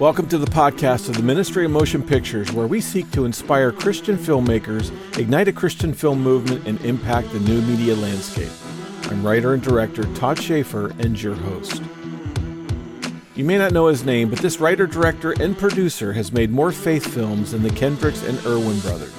Welcome to the podcast of the Ministry of Motion Pictures, where we seek to inspire Christian filmmakers, ignite a Christian film movement, and impact the new media landscape. I'm writer and director Todd Schaefer and your host. You may not know his name, but this writer, director, and producer has made more faith films than the Kendricks and Erwin brothers.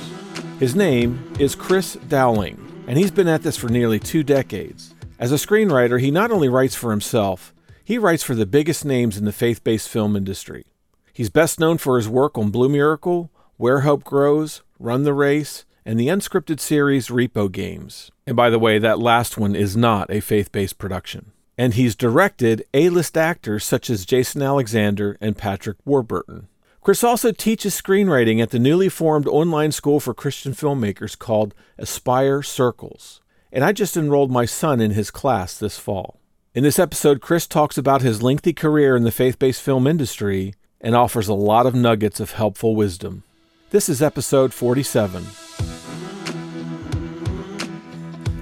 His name is Chris Dowling, and he's been at this for nearly two decades. As a screenwriter, he not only writes for himself, he writes for the biggest names in the faith based film industry. He's best known for his work on Blue Miracle, Where Hope Grows, Run the Race, and the unscripted series Repo Games. And by the way, that last one is not a faith based production. And he's directed A list actors such as Jason Alexander and Patrick Warburton. Chris also teaches screenwriting at the newly formed online school for Christian filmmakers called Aspire Circles and I just enrolled my son in his class this fall. In this episode, Chris talks about his lengthy career in the faith based film industry and offers a lot of nuggets of helpful wisdom. This is episode 47.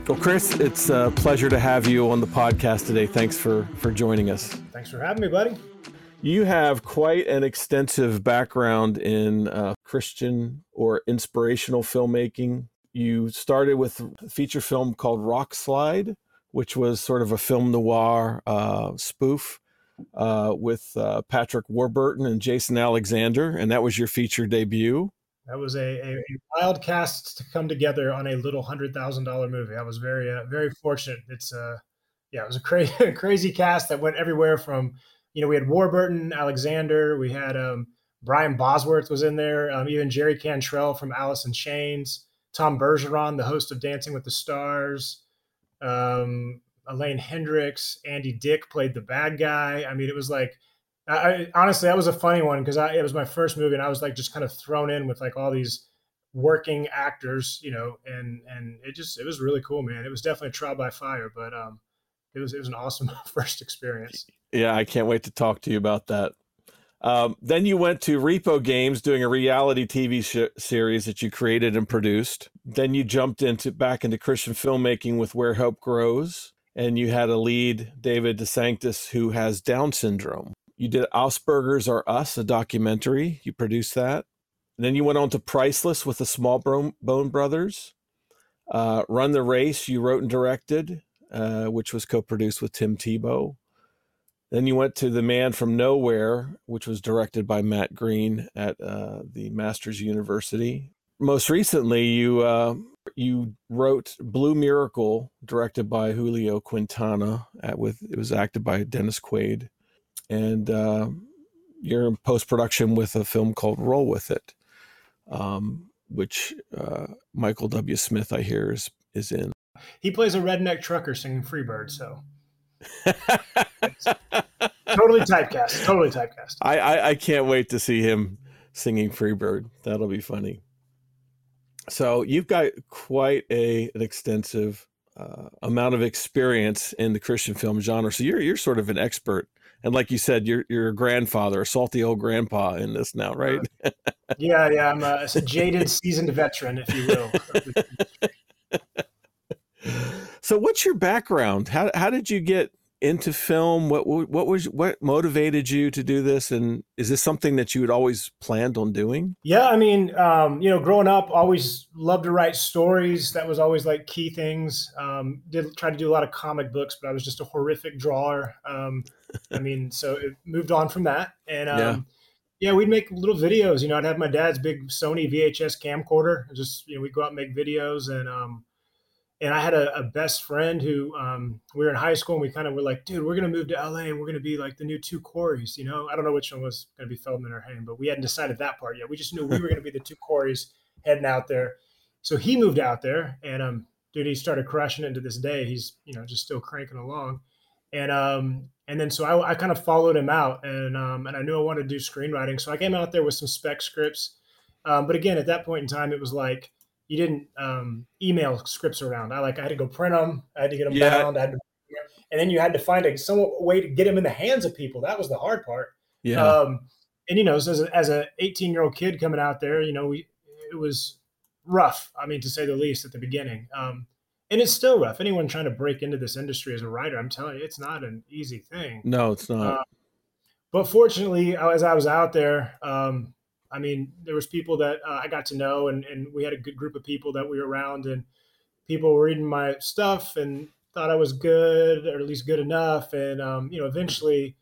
Well, Chris, it's a pleasure to have you on the podcast today. Thanks for, for joining us. Thanks for having me, buddy. You have quite an extensive background in uh, Christian or inspirational filmmaking, you started with a feature film called Rock Slyde, which was sort of a film noir uh, spoof uh, with uh, Patrick Warburton and Jason Alexander, and that was your feature debut. That was a, a, a wild cast to come together on a little hundred thousand dollar movie. I was very uh, very fortunate. It's uh yeah, it was a crazy crazy cast that went everywhere from you know we had Warburton, Alexander, we had um, Brian Bosworth was in there, um, even Jerry Cantrell from Alice in Chains. Tom Bergeron, the host of Dancing with the Stars. Um, Elaine Hendrix, Andy Dick played the bad guy. I mean, it was like, I, honestly, that was a funny one because it was my first movie, and I was like just kind of thrown in with like all these working actors, you know, and and it just it was really cool, man. It was definitely a trial by fire, but um, it was it was an awesome first experience. Yeah, I can't wait to talk to you about that. Um, then you went to Repo Games doing a reality TV sh- series that you created and produced. Then you jumped into back into Christian filmmaking with Where Hope Grows, and you had a lead, David DeSanctis, who has Down syndrome. You did Asperger's Are Us, a documentary. You produced that. And then you went on to Priceless with the Smallbone Brothers. Uh, Run the Race, you wrote and directed, uh, which was co-produced with Tim Tebow. Then you went to The Man from Nowhere, which was directed by Matt Green at uh, the Masters University. Most recently, you uh, you wrote Blue Miracle, directed by Julio Quintana. At, with it was acted by Dennis Quaid, and uh, you're in post production with a film called Roll with It, um, which uh, Michael W. Smith, I hear, is is in. He plays a redneck trucker singing Freebird, so totally typecast. Totally typecast. I, I, I can't wait to see him singing Freebird. That'll be funny. So you've got quite a an extensive uh, amount of experience in the Christian film genre. So you're you're sort of an expert. And like you said, you're you're a grandfather, a salty old grandpa in this now, right? Uh, yeah, yeah. I'm a, a jaded, seasoned veteran, if you will. So, what's your background? How how did you get into film? What what was what motivated you to do this? And is this something that you had always planned on doing? Yeah, I mean, um, you know, growing up, always loved to write stories. That was always like key things. Um, did try to do a lot of comic books, but I was just a horrific drawer. Um, I mean, so it moved on from that, and um, yeah. yeah, we'd make little videos. You know, I'd have my dad's big Sony VHS camcorder. Just you know, we'd go out and make videos, and um, and I had a, a best friend who um, we were in high school and we kind of were like, dude, we're gonna move to LA and we're gonna be like the new two Coreys, you know. I don't know which one was gonna be Feldman or Haim, but we hadn't decided that part yet. We just knew we were gonna be the two Coreys heading out there. So he moved out there, and um, dude, he started crushing it to this day. He's you know just still cranking along, and um, and then so I, I kind of followed him out, and um, and I knew I wanted to do screenwriting, so I came out there with some spec scripts. Um, but again, at that point in time, it was like you didn't um, email scripts around. I like I had to go print them. I had to get them yeah. bound. I had to, and then you had to find a some way to get them in the hands of people. That was the hard part. Yeah. Um, and you know, so as a, as a 18 year old kid coming out there, you know, we it was rough. I mean, to say the least, at the beginning. Um, and it's still rough. Anyone trying to break into this industry as a writer, I'm telling you, it's not an easy thing. No, it's not. Uh, but fortunately, as I was out there, um, I mean, there was people that uh, I got to know, and, and we had a good group of people that we were around, and people were reading my stuff and thought I was good, or at least good enough. And um, you know, eventually,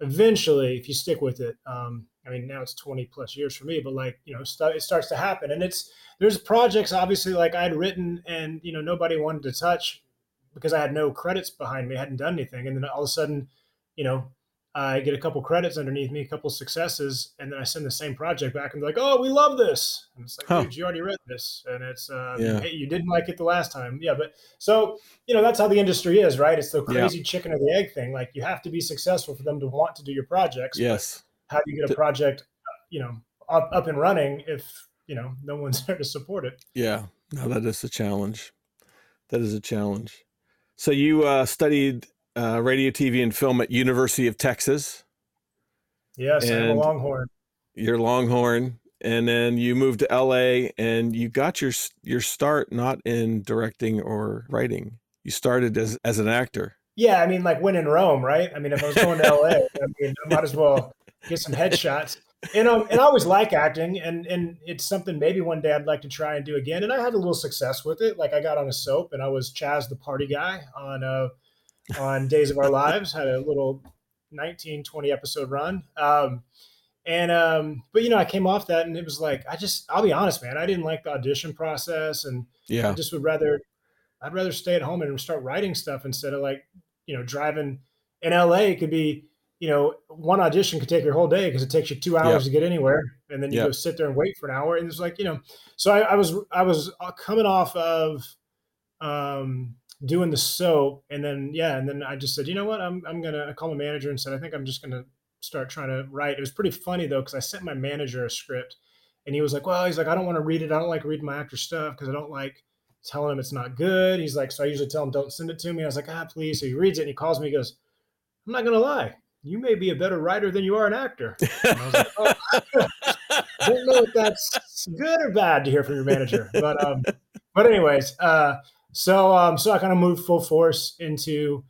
eventually, if you stick with it, um, I mean, now it's 20 plus years for me, but like you know, st- it starts to happen, and it's there's projects obviously like I'd written, and you know, nobody wanted to touch because I had no credits behind me, I hadn't done anything, and then all of a sudden, you know, I get a couple credits underneath me, a couple successes, and then I send the same project back and be like, "Oh, we love this." And it's like, huh. "Dude, you already read this, and it's uh, yeah. hey, you didn't like it the last time, yeah." But so you know, that's how the industry is, right? It's the crazy yeah. chicken or the egg thing. Like you have to be successful for them to want to do your projects. Yes. How do you get a project, you know, up, up and running if you know no one's there to support it? Yeah, no, that is a challenge. That is a challenge. So you uh, studied uh, radio, TV, and film at University of Texas. Yes, and I'm a Longhorn. You're Longhorn, and then you moved to LA, and you got your your start not in directing or writing. You started as as an actor. Yeah, I mean, like when in Rome, right? I mean, if I was going to LA, I mean, I might as well get some headshots. And um, and I always like acting, and and it's something maybe one day I'd like to try and do again. And I had a little success with it. Like I got on a soap, and I was Chaz the party guy on uh on Days of Our Lives. Had a little 19, 20 episode run. Um, and um, but you know, I came off that and it was like I just I'll be honest, man, I didn't like the audition process and yeah, I just would rather I'd rather stay at home and start writing stuff instead of like, you know, driving in LA it could be, you know, one audition could take your whole day because it takes you two hours to get anywhere. And then you go sit there and wait for an hour. And it's like, you know, so I, I was I was uh, coming off of um doing the soap and then yeah and then i just said you know what? I'm, I'm gonna I call my manager and said i think i'm just gonna start trying to write. It was pretty funny though because i sent my manager a script and he was like well he's like i don't want to read it. I don't like reading my actor stuff because i don't like telling him it's not good. He's like so i usually tell him don't send it to me. I was like ah please. So he reads it and he calls me he goes i'm not gonna lie. You may be a better writer than you are an actor. I, was like, oh, I don't know if that's good or bad to hear from your manager. But um but anyways uh so um, so I kind of moved full force into,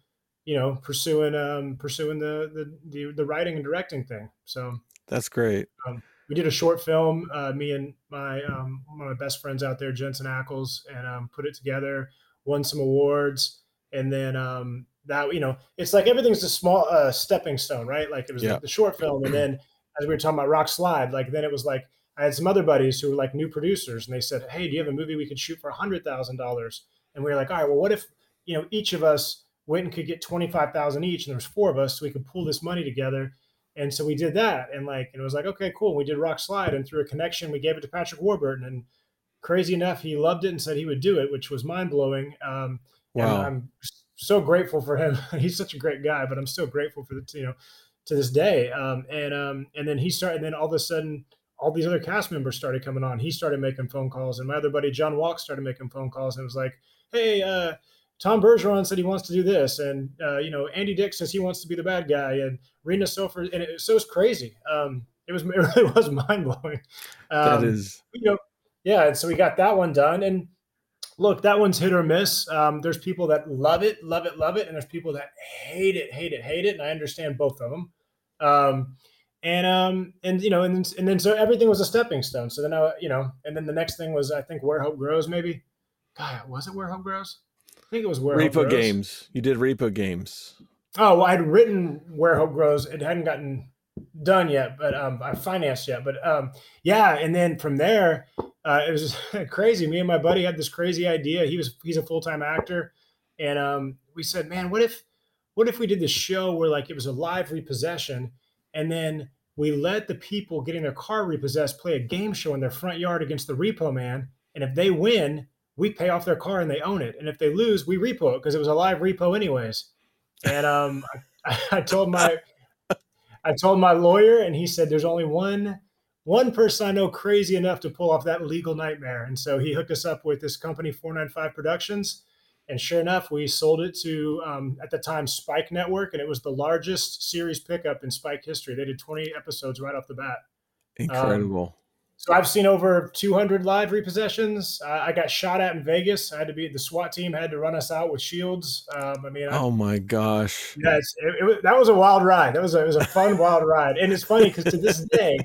you know, pursuing um, pursuing the, the, the the writing and directing thing. So that's great. Um, we did a short film, uh, me and my um, one of my best friends out there, Jensen Ackles, and um, put it together. Won some awards, and then um, that you know, it's like everything's a small uh, stepping stone, right? Like it was yeah. like the short film, and then as we were talking about Rock Slyde, like then it was like I had some other buddies who were like new producers, and they said, "Hey, do you have a movie we could shoot for a hundred thousand dollars?" And we were like, all right, well, what if you know each of us went and could get twenty five thousand each, and there was four of us, so we could pool this money together. And so we did that, and like, and it was like, okay, cool. We did Rock Slyde, and through a connection, we gave it to Patrick Warburton, and crazy enough, he loved it and said he would do it, which was mind blowing. Um, wow. I'm so grateful for him. He's such a great guy, but I'm still grateful for the you know to this day. Um, and um, and then he started, and then all of a sudden, all these other cast members started coming on. He started making phone calls, and my other buddy John Walk started making phone calls, and it was like, hey, uh, Tom Bergeron said he wants to do this, and uh, you know Andy Dick says he wants to be the bad guy, and Rena Sofer, and it, so it's crazy. Um, it was it really was mind blowing. Um, that is, you know, yeah. And so we got that one done, and look, that one's hit or miss. Um, there's people that love it, love it, love it, and there's people that hate it, hate it, hate it, and I understand both of them. And um, and you know, and then, and then so everything was a stepping stone. So then I, you know, and then the next thing was I think Where Hope Grows, maybe. God, was it Where Hope Grows? I think it was Where Repo Games. You did Repo Games. Oh, well, I'd written Where Hope Grows. It hadn't gotten done yet, but um, I financed yet. But um, yeah, and then from there, uh, it was crazy. Me and my buddy had this crazy idea. He was he's a full time actor, and um, we said, man, what if what if we did this show where like it was a live repossession, and then we let the people getting their car repossessed play a game show in their front yard against the repo man, and if they win, we pay off their car and they own it. And if they lose, we repo it because it was a live repo anyways. And um, I, I told my I told my lawyer, and he said there's only one one person I know crazy enough to pull off that legal nightmare. And so he hooked us up with this company, 495 Productions. And sure enough, we sold it to um, at the time Spike Network, and it was the largest series pickup in Spike history. They did 20 episodes right off the bat. Incredible. Um, so I've seen over 200 live repossessions. Uh, I got shot at in Vegas. I had to be the SWAT team had to run us out with shields. Um, I mean, I, oh my gosh, yeah, it, it, that was a wild ride. That was a, it was a fun wild ride, and it's funny because to this day,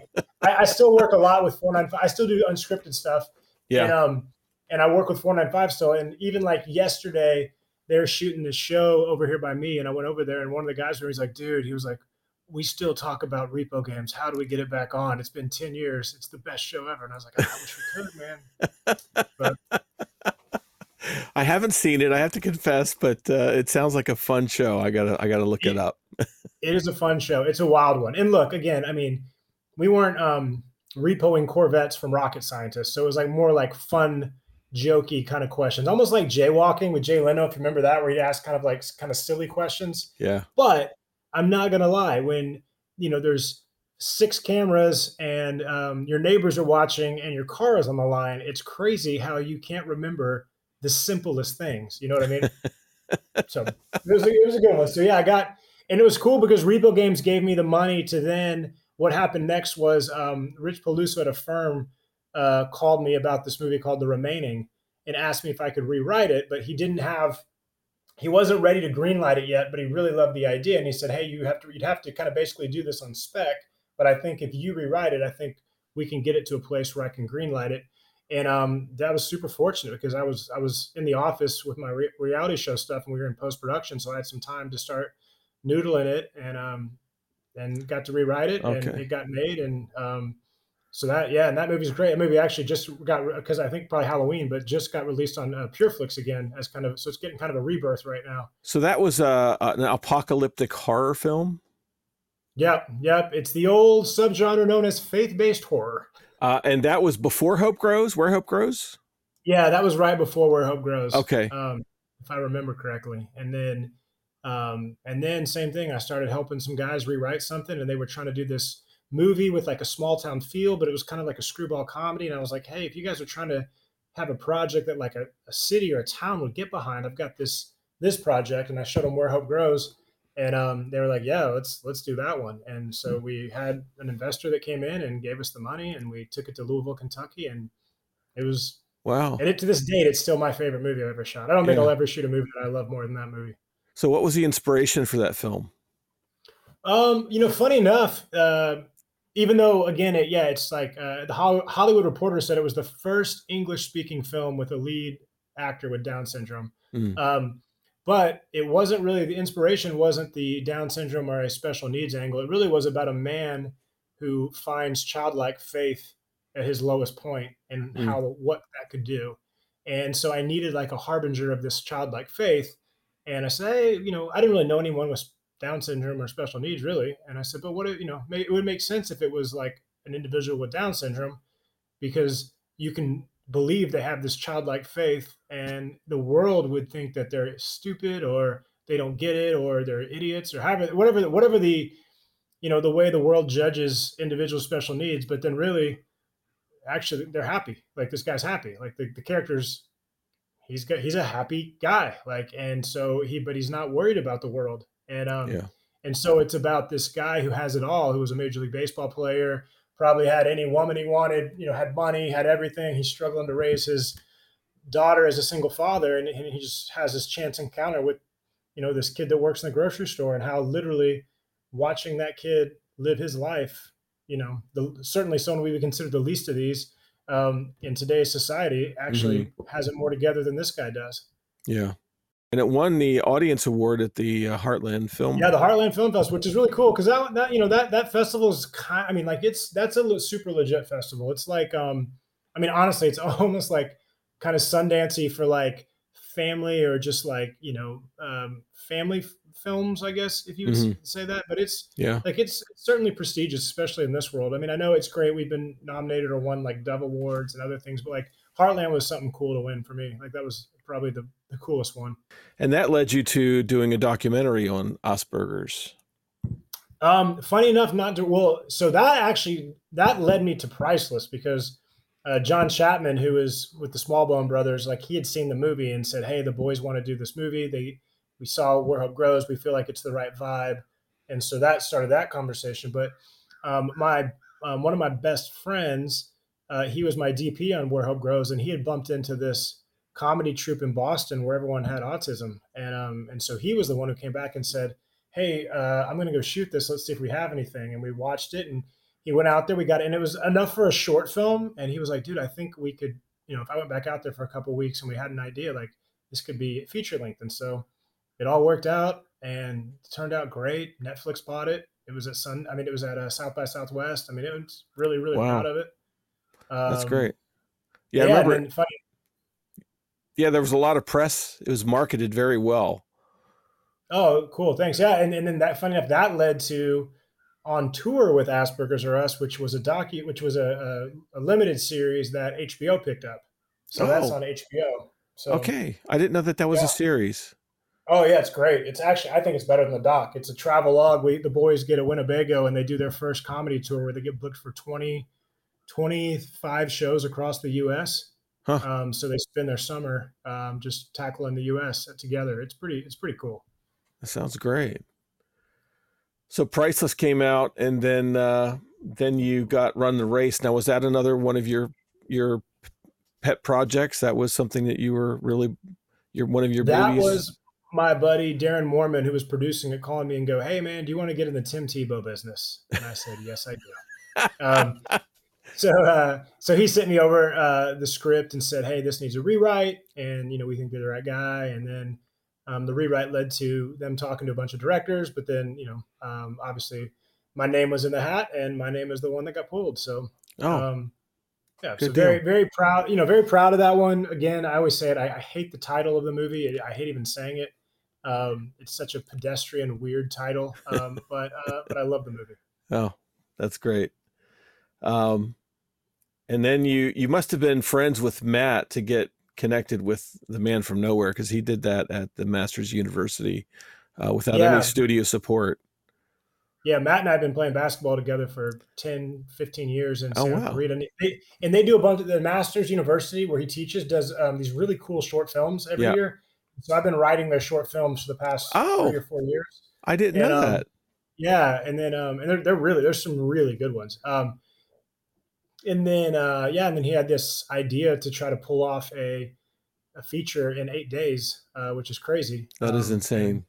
I, I, still work a lot with 495. I still do unscripted stuff. Yeah. And, um, and I work with 495 still. And even like yesterday, they're shooting the show over here by me, and I went over there, and one of the guys was like, "Dude," he was like we still talk about repo games. How do we get it back on? It's been 10 years. It's the best show ever. And I was like, I wish we could, man. But, I haven't seen it. I have to confess, but uh, it sounds like a fun show. I gotta, I gotta look it, it up. it is a fun show. It's a wild one. And look, again, I mean, we weren't um, repoing Corvettes from rocket scientists, so it was like more like fun, jokey kind of questions, almost like jaywalking with Jay Leno. If you remember that, where he asked kind of like kind of silly questions. Yeah. But I'm not gonna lie, when you know there's six cameras and um, your neighbors are watching and your car is on the line, it's crazy how you can't remember the simplest things. You know what I mean? so it was, a, it was a good one. So yeah, I got and it was cool because Repo Games gave me the money to then. What happened next was um, Rich Peluso at Affirm uh, called me about this movie called The Remaining and asked me if I could rewrite it, but he didn't have he wasn't ready to greenlight it yet, but he really loved the idea. And he said, Hey, you have to, you'd have to kind of basically do this on spec. But I think if you rewrite it, I think we can get it to a place where I can greenlight it. And um, that was super fortunate because I was, I was in the office with my re- reality show stuff and we were in post production. So I had some time to start noodling it and, um, and got to rewrite it okay. and it got made. And, um, so that yeah, and that movie's great. That movie actually just got because I think probably Halloween, but just got released on uh, PureFlix again as kind of so it's getting kind of a rebirth right now. So that was uh, an apocalyptic horror film. Yep, yep. It's the old subgenre known as faith-based horror. Uh, and that was before Hope Grows. Where Hope Grows? Yeah, that was right before Where Hope Grows. Okay, um, if I remember correctly. And then, um, and then same thing. I started helping some guys rewrite something, and they were trying to do this movie with like a small town feel, but it was kind of like a screwball comedy. And I was like, hey, if you guys are trying to have a project that like a, a city or a town would get behind, I've got this this project. And I showed them where hope grows. And um, they were like, yeah, let's let's do that one. And so hmm. we had an investor that came in and gave us the money, and we took it to Louisville, Kentucky, and it was wow. And it, to this date, it's still my favorite movie I've ever shot. I don't think yeah. I'll ever shoot a movie that I love more than that movie. So, what was the inspiration for that film? Um, you know, funny enough, uh, even though again it, yeah it's like uh, the hollywood reporter said it was the first english speaking film with a lead actor with down syndrome mm. um, but it wasn't really the inspiration wasn't the down syndrome or a special needs angle it really was about a man who finds childlike faith at his lowest point and mm. how what that could do and so i needed like a harbinger of this childlike faith and i say hey, you know i didn't really know anyone with down syndrome or special needs, really. And I said, but what, if, you know, it would make sense if it was like an individual with Down syndrome, because you can believe they have this childlike faith, and the world would think that they're stupid or they don't get it or they're idiots or however, whatever, whatever the, you know, the way the world judges individual special needs. But then really, actually, they're happy. Like this guy's happy. Like the, the characters he's got he's a happy guy like and so he but he's not worried about the world and um, yeah. and so it's about this guy who has it all, who was a major league baseball player, probably had any woman he wanted, you know, had money, had everything. He's struggling to raise his daughter as a single father, and, and he just has this chance encounter with, you know, this kid that works in the grocery store, and how literally watching that kid live his life, you know, the, certainly someone we would consider the least of these um, in today's society actually mm-hmm. has it more together than this guy does. Yeah and it won the audience award at the uh, Heartland Film. Yeah, the Heartland Film Fest, which is really cool because that, that you know that that festival is kind. I mean, like it's that's a super legit festival. It's like, um, I mean, honestly, it's almost like kind of Sundancey for like family or just like you know um, family films, I guess if you would mm-hmm. say that. But it's yeah, like it's, certainly prestigious, especially in this world. I mean, I know it's great. We've been nominated or won like Dove Awards and other things, but like Heartland was something cool to win for me. Like that was probably the, the coolest one. And that led you to doing a documentary on Asperger's. Um, funny enough, not to well, so that actually that led me to Priceless because uh, John Chapman, who is with the Smallbone Brothers, like he had seen the movie and said, "Hey, the boys want to do this movie. They we saw Where Hope Grows. We feel like it's the right vibe," and so that started that conversation. But um, my um, one of my best friends uh, he was my DP on Where Hope Grows, and he had bumped into this comedy troupe in Boston where everyone had autism, and um, and so he was the one who came back and said, "Hey, uh, I'm going to go shoot this. Let's see if we have anything." And we watched it, and he went out there. We got it, and it was enough for a short film. And he was like, "Dude, I think we could, you know, if I went back out there for a couple weeks and we had an idea, like this could be feature length." And so it all worked out and turned out great. Netflix bought it. It was at Sun. I mean, it was at uh, South by Southwest. I mean, it was really, really wow. proud of it. Um, That's great. Yeah, yeah I remember. Funny, yeah, there was a lot of press. It was marketed very well. Oh, cool. Thanks. Yeah, and, and then that funny enough, that led to on tour with Asperger's Are Us, which was a docu, which was a, a, a limited series that HBO picked up. So oh. that's on HBO. So okay, I didn't know that that was yeah. a series. Oh yeah, it's great. It's actually I think it's better than the doc. It's a travel log. We the boys get a Winnebago and they do their first comedy tour where they get booked for 20, 25 shows across the U.S. Huh. Um, so they spend their summer um, just tackling the U.S. together. It's pretty. It's pretty cool. That sounds great. So Priceless came out, and then uh, then you got Run the Race. Now was that another one of your your pet projects? That was something that you were really your one of your that babies? was my buddy Darren Moorman, who was producing it, calling me and go, "Hey man, do you want to get in the Tim Tebow business?" And I said, "Yes, I do." um, so, uh, so he sent me over uh, the script and said, "Hey, this needs a rewrite," and you know we think you're the right guy. And then um, the rewrite led to them talking to a bunch of directors, but then you know um, obviously my name was in the hat, and my name is the one that got pulled. So. Oh. Um, yeah, Good so deal. very, very proud. You know, very proud of that one. Again, I always say it. I, I hate the title of the movie. I hate even saying it um, it's such a pedestrian, weird title, um, but uh, but I love the movie. Oh, that's great. Um, and then you you must have been friends with Matt to get connected with the man from nowhere because he did that at the Masters University uh, without yeah. any studio support. Yeah, Matt and I have been playing basketball together for 10, 15 years in oh, Santa wow. Clarita. And they, and they do a bunch of the Masters University where he teaches, does um, these really cool short films every yeah. year. So I've been writing their short films for the past oh, three or four years. I didn't and, know um, that. Yeah, and then um, and they're, they're really there's some really good ones. Um, and then uh, yeah, and then he had this idea to try to pull off a a feature in eight days, uh, which is crazy. That is um, insane. And,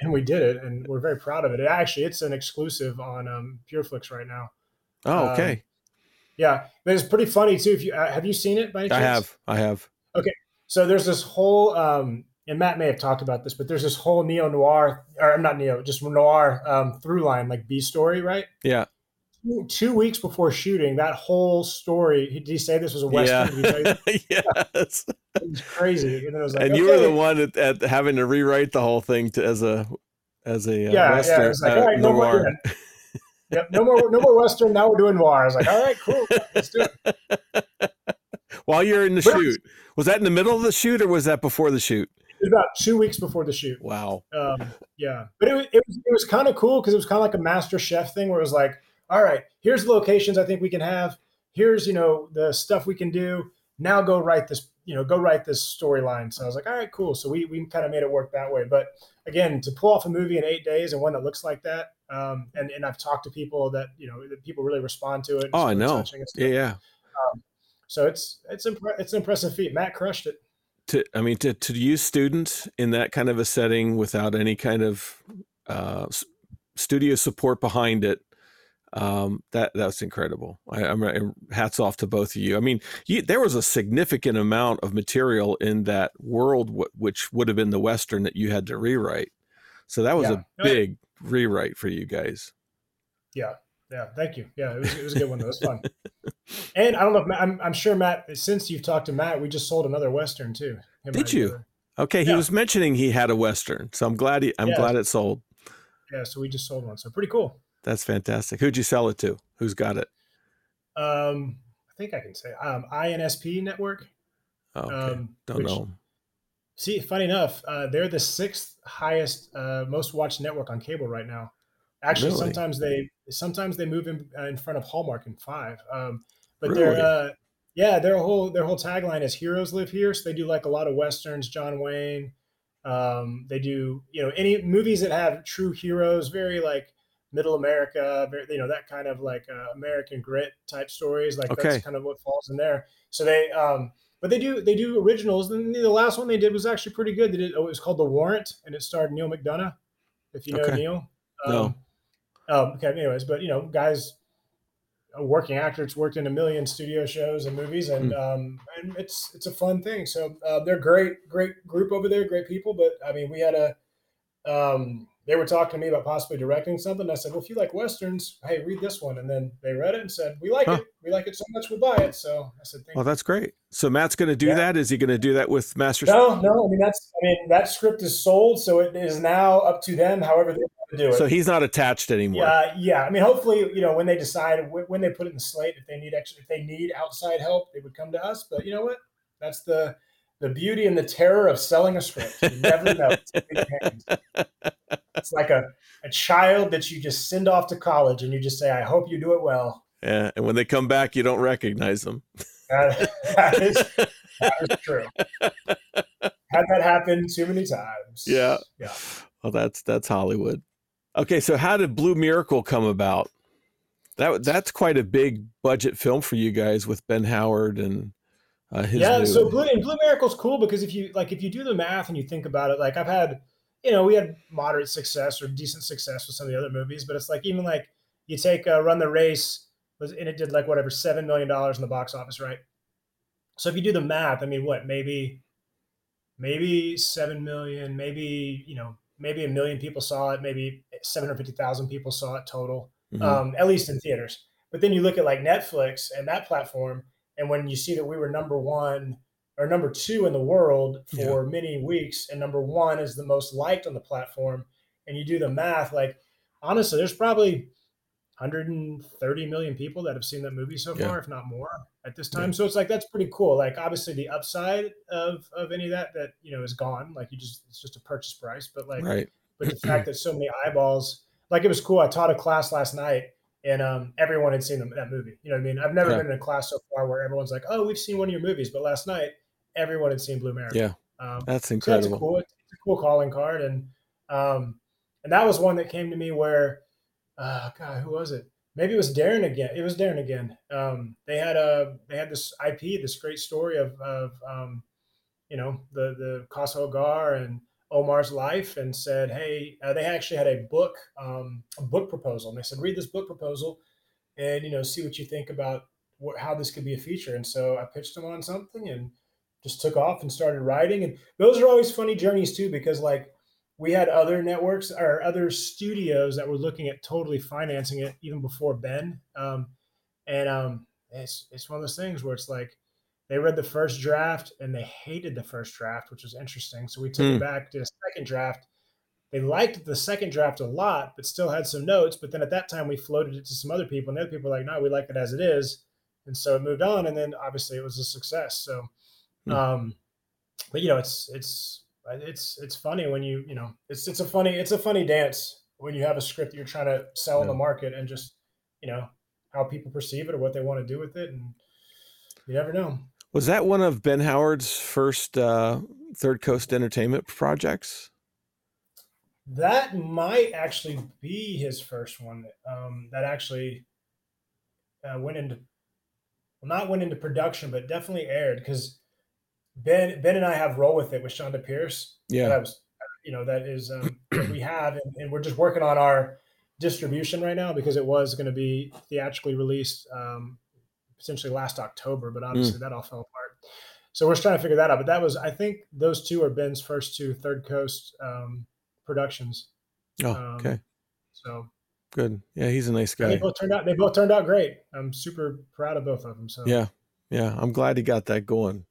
and, we did it, and we're very proud of it. it actually, it's an exclusive on um, PureFlix right now. Oh, um, okay. yeah, but it's pretty funny too. If you uh, have you seen it by any chance? I have. I have. Okay, so there's this whole um, and Matt may have talked about this, but there's this whole neo noir, or I'm not neo, just noir um, through line, like B story, right? Yeah. Two, two, weeks before shooting, that whole story. Did he say this was a western? Yeah. yes. It was crazy, and, was like, and you were the one at, at, having to rewrite the whole thing to, as a as a uh, yeah, western yeah. Like, uh, right, no noir. More, yep, no more, no more western. Now we're doing noir. I was like, all right, cool, let's do it. While you're in the but shoot, was that in the middle of the shoot or was that before the shoot? Was about two weeks before the shoot. Wow. Um, yeah, but it, it was it was kind of cool because it was kind of like a Master Chef thing where it was like, all right, here's the locations I think we can have. Here's you know the stuff we can do. Now go write this. You know, go write this storyline. So I was like, all right, cool. So we we kind of made it work that way. But again, to pull off a movie in eight days and one that looks like that, um, and and I've talked to people that you know that people really respond to it. Oh, I know. Yeah, yeah. Um, so it's it's impre- it's an impressive feat. Matt crushed it to i mean to, to use students in that kind of a setting without any kind of uh, studio support behind it um, that that's incredible. I, am hats off to both of you. I mean you, there was a significant amount of material in that world w- which would have been the western that you had to rewrite. So that was yeah. a big rewrite for you guys. Yeah yeah, thank you. Yeah, it was, it was a good one. It was fun. and I don't know if Matt, I'm, I'm sure Matt, since you've talked to Matt, we just sold another Western too. Did you? Okay, he yeah. was mentioning he had a Western, so I'm glad he, I'm yeah. glad it sold. Yeah, so we just sold one. So pretty cool. That's fantastic. Who'd you sell it to? Who's got it? Um, I think I can say um, INSP Network. Oh, okay. Um, don't which, know. See, funny enough, uh, they're the sixth highest, uh, most watched network on cable right now. Actually, really? sometimes they sometimes they move in uh, in front of Hallmark in five. Um, but really? they're uh, yeah, their whole their whole tagline is "Heroes live here." So they do like a lot of westerns, John Wayne. Um, they do you know any movies that have true heroes, very like middle America, you know, that kind of like uh, American grit type stories. Like okay. that's kind of what falls in there. So they, um, but they do they do originals. And the last one they did was actually pretty good. They did oh, it was called The Warrant, and it starred Neal McDonough. If you know okay. Neal, um, no. Um, okay, anyways, but you know, guys, a working actor, it's worked in a million studio shows and movies, and mm. um, and it's it's a fun thing. So uh, they're great, great group over there, great people. But I mean, we had a um, they were talking to me about possibly directing something. I said, well, if you like westerns, hey, read this one. And then they read it and said, we like huh. it. We like it so much, we'll buy it. So I said, Thank well, you. that's great. So Matt's going to do yeah. that. Is he going to do that with Master? No, no. I mean, that's, I mean, that script is sold. So it is now up to them, however they to do it. So he's not attached anymore. Yeah. Yeah. I mean, hopefully, you know, when they decide, when they put it in the slate, if they need extra, if they need outside help, they would come to us. But you know what? That's the, the beauty and the terror of selling a script. You never know. it's like a, a child that you just send off to college and you just say, I hope you do it well. Yeah. And when they come back, you don't recognize them. that, that, is, that is true. Had that happen too many times. Yeah. Yeah. Well, that's that's Hollywood. Okay, so how did Blue Miracle come about? That that's quite a big budget film for you guys with Ben Howard and uh, yeah. New... So Blue and Blue Miracle's cool because if you like if you do the math and you think about it, like I've had you know, we had moderate success or decent success with some of the other movies, but it's like even like you take uh, Run the Race was and it did like whatever seven million dollars in the box office, right? So if you do the math, I mean, what maybe maybe seven million, maybe you know, maybe a million people saw it, maybe seven hundred fifty thousand people saw it total, mm-hmm. um, at least in theaters. But then you look at like Netflix and that platform, and when you see that we were number one or number two in the world for yeah. many weeks, and number one is the most liked on the platform. And you do the math, like honestly, there's probably 130 million people that have seen that movie so far, if not more, at this time. Yeah. So it's like that's pretty cool. Like obviously, the upside of of any of that that you know is gone. Like you just it's just a purchase price, but like right. But the fact that so many eyeballs, like it was cool. I taught a class last night and um, everyone had seen them, that movie. You know what I mean? I've never yeah. been in a class so far where everyone's like, "Oh, we've seen one of your movies," but last night everyone had seen Blue Mary. Yeah, um, that's incredible. So that's cool. It's a cool calling card, and um, and that was one that came to me where, uh, God, who was it? Maybe it was Darren again. It was Darren again. Um, they had a they had this IP, this great story of of um, you know the the Casa Hogar and Omar's life, and said, hey, uh, they actually had a book um, a book proposal, and they said, read this book proposal, and you know see what you think about what, how this could be a feature. And so I pitched them on something, and just took off and started writing. And those are always funny journeys too, because like we had other networks or other studios that were looking at totally financing it even before Ben. Um, and um, it's it's one of those things where it's like they read the first draft and they hated the first draft, which was interesting. So we took mm. it hmm. back, did a second draft. They liked the second draft a lot, but still had some notes. But then at that time, we floated it to some other people, and the other people were like, "No, we like it as it is." And so it moved on, and then obviously it was a success. So Hmm. Um, but you know, it's it's it's it's funny when you you know it's it's a funny it's a funny dance when you have a script that you're trying to sell yeah. in the market and just you know how people perceive it or what they want to do with it, and you never know. Was that one of Ben Howard's first uh, Third Coast Entertainment projects? That might actually be his first one. Um, that actually uh, went into well, not went into production, but definitely aired because Ben Ben and I have roll with it with Chonda Pierce. Yeah, that was you know that is um, we have, and, and, we're just working on our distribution right now because it was going to be theatrically released um, potentially last October, but obviously mm. that all fell apart. So we're trying to figure that out. But that was I think those two are Ben's first two Third Coast um, productions. Oh, um, okay. So good. Yeah, he's a nice guy. They both turned out. They both turned out great. I'm super proud of both of them. So yeah, yeah, I'm glad he got that going.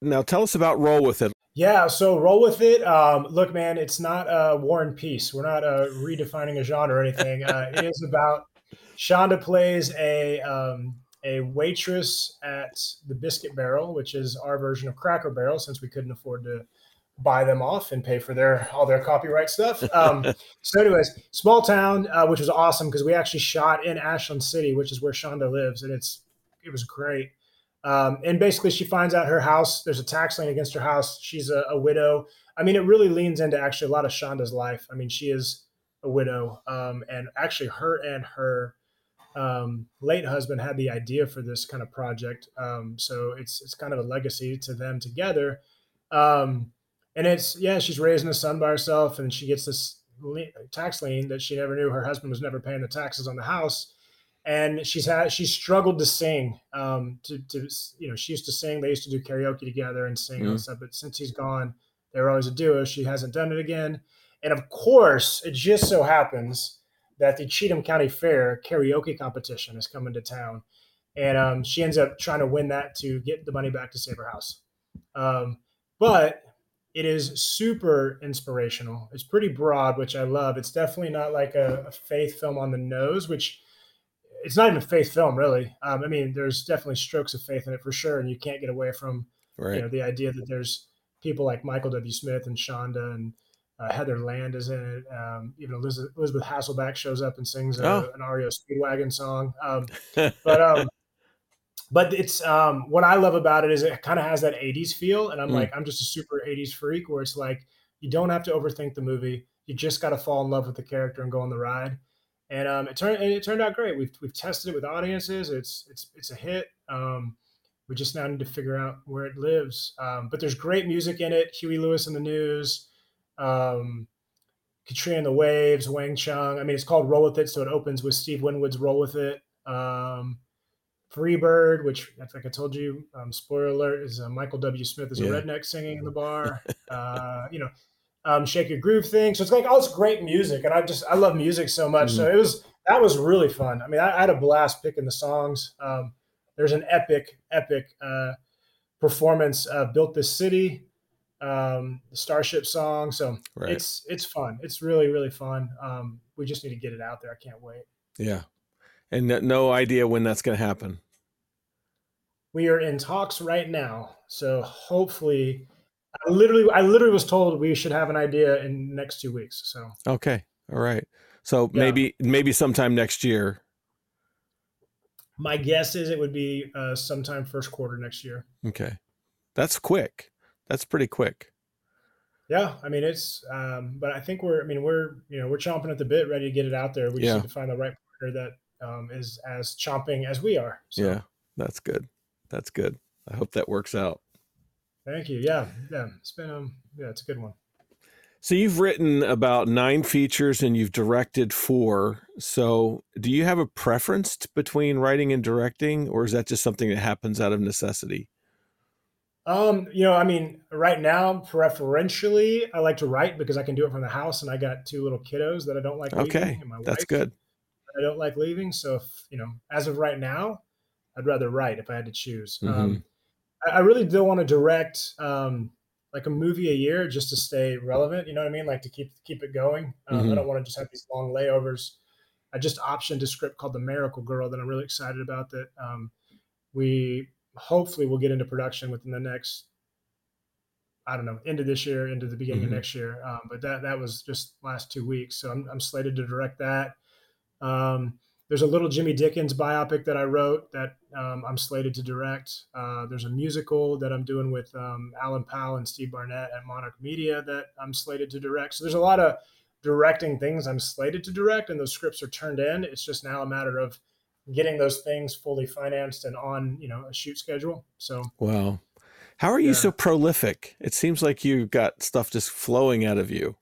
Now tell us about Roll With It. Yeah, so roll with it. Um, look, man, it's not a War and Peace. We're not uh, redefining a genre or anything. Uh, it is about Chonda plays a um, a waitress at the Biscuit Barrel, which is our version of Cracker Barrel, since we couldn't afford to buy them off and pay for their all their copyright stuff. Um, so, anyways, small town, uh, which was awesome because we actually shot in Ashland City, which is where Chonda lives, and it's it was great. Um, and basically, she finds out her house, there's a tax lien against her house. She's a, a, widow. I mean, it really leans into actually a lot of Chonda's life. I mean, she is a widow, um, and actually her and her um, late husband had the idea for this kind of project. Um, so it's it's kind of a legacy to them together. Um, and it's yeah, she's raising a son by herself, and she gets this tax lien that she never knew her husband was never paying the taxes on the house. And she's had she struggled to sing. Um, to, to you know, she used to sing. They used to do karaoke together and sing mm-hmm. and stuff. But since he's gone, they were always a duo. She hasn't done it again. And of course, it just so happens that the Cheatham County Fair karaoke competition is coming to town, and um, she ends up trying to win that to get the money back to save her house. Um, but it is super inspirational. It's pretty broad, which I love. It's definitely not like a, a faith film on the nose, which it's not even a faith film really. Um, I mean, there's definitely strokes of faith in it for sure, and you can't get away from right. you know the idea that there's people like Michael W. Smith and Chonda and uh, Heather Land is in it. Um, even Elizabeth, Elizabeth, Hasselbeck shows up and sings a, oh. an REO Speedwagon song. Um, but um, but it's um, what I love about it is it kind of has that '80s feel, and I'm mm. like I'm just a super '80s freak where it's like you don't have to overthink the movie. You just got to fall in love with the character and go on the ride. And um, it turned it turned out great. We've we've tested it with audiences. It's it's it's a hit. Um, we just now need to figure out where it lives. Um, but there's great music in it. Huey Lewis and the News, um, Katrina and the Waves, Wang Chung. I mean, it's called Roll with It, so it opens with Steve Winwood's Roll with It. Um, Freebird, which like I told you, um, spoiler alert, is uh, Michael W. Smith is yeah. a redneck singing in the bar. uh, you know, um, Shake Your Groove thing. So it's like all this great music, and I just I love music so much. Mm-hmm. So it was that was really fun. I mean, I, I had a blast picking the songs. Um, there's an epic, epic uh, performance of "Built This City," um, the Starship song. So right. it's it's fun. It's really really fun. Um, we just need to get it out there. I can't wait. Yeah, and no idea when that's going to happen. We are in talks right now, so hopefully, I literally I literally was told we should have an idea in the next two weeks. So okay, all right. So yeah. maybe maybe sometime next year my guess is it would be uh, sometime first quarter next year. Okay, that's quick. That's pretty quick. Yeah, I mean it's, um, but I think we're, I mean we're, you know, we're chomping at the bit, ready to get it out there. We just need to find the right partner that um, is as chomping as we are. So. Yeah, that's good. That's good. I hope that works out. Thank you. Yeah, yeah, it's been, um, yeah, it's a good one. So you've written about nine features and you've directed four. So do you have a preference between writing and directing, or is that just something that happens out of necessity? Um, you know, I mean, right now, preferentially, I like to write because I can do it from the house, and I got two little kiddos that I don't like. Okay, that's good. I don't like leaving, so if, you know, as of right now, I'd rather write if I had to choose. Mm-hmm. Um, I, I, really don't want to direct. Um, like a movie a year just to stay relevant. You know what I mean? Like to keep keep it going. Um, mm-hmm. I don't want to just have these long layovers. I just optioned a script called The Miracle Girl that I'm really excited about. That um, we hopefully will get into production within the next I don't know, end of this year, into the beginning mm-hmm. of next year. Um, but that that was just last two weeks, so I'm, I'm slated to direct that. Um, there's a little Jimmy Dickens biopic that I wrote that um, I'm slated to direct. Uh, there's a musical that I'm doing with um, Alan Powell and Steve Barnett at Monarch Media that I'm slated to direct. So there's a lot of directing things I'm slated to direct, and those scripts are turned in. It's just now a matter of getting those things fully financed and on you know a shoot schedule. So wow, how are you yeah. so prolific? It seems like you got stuff just flowing out of you.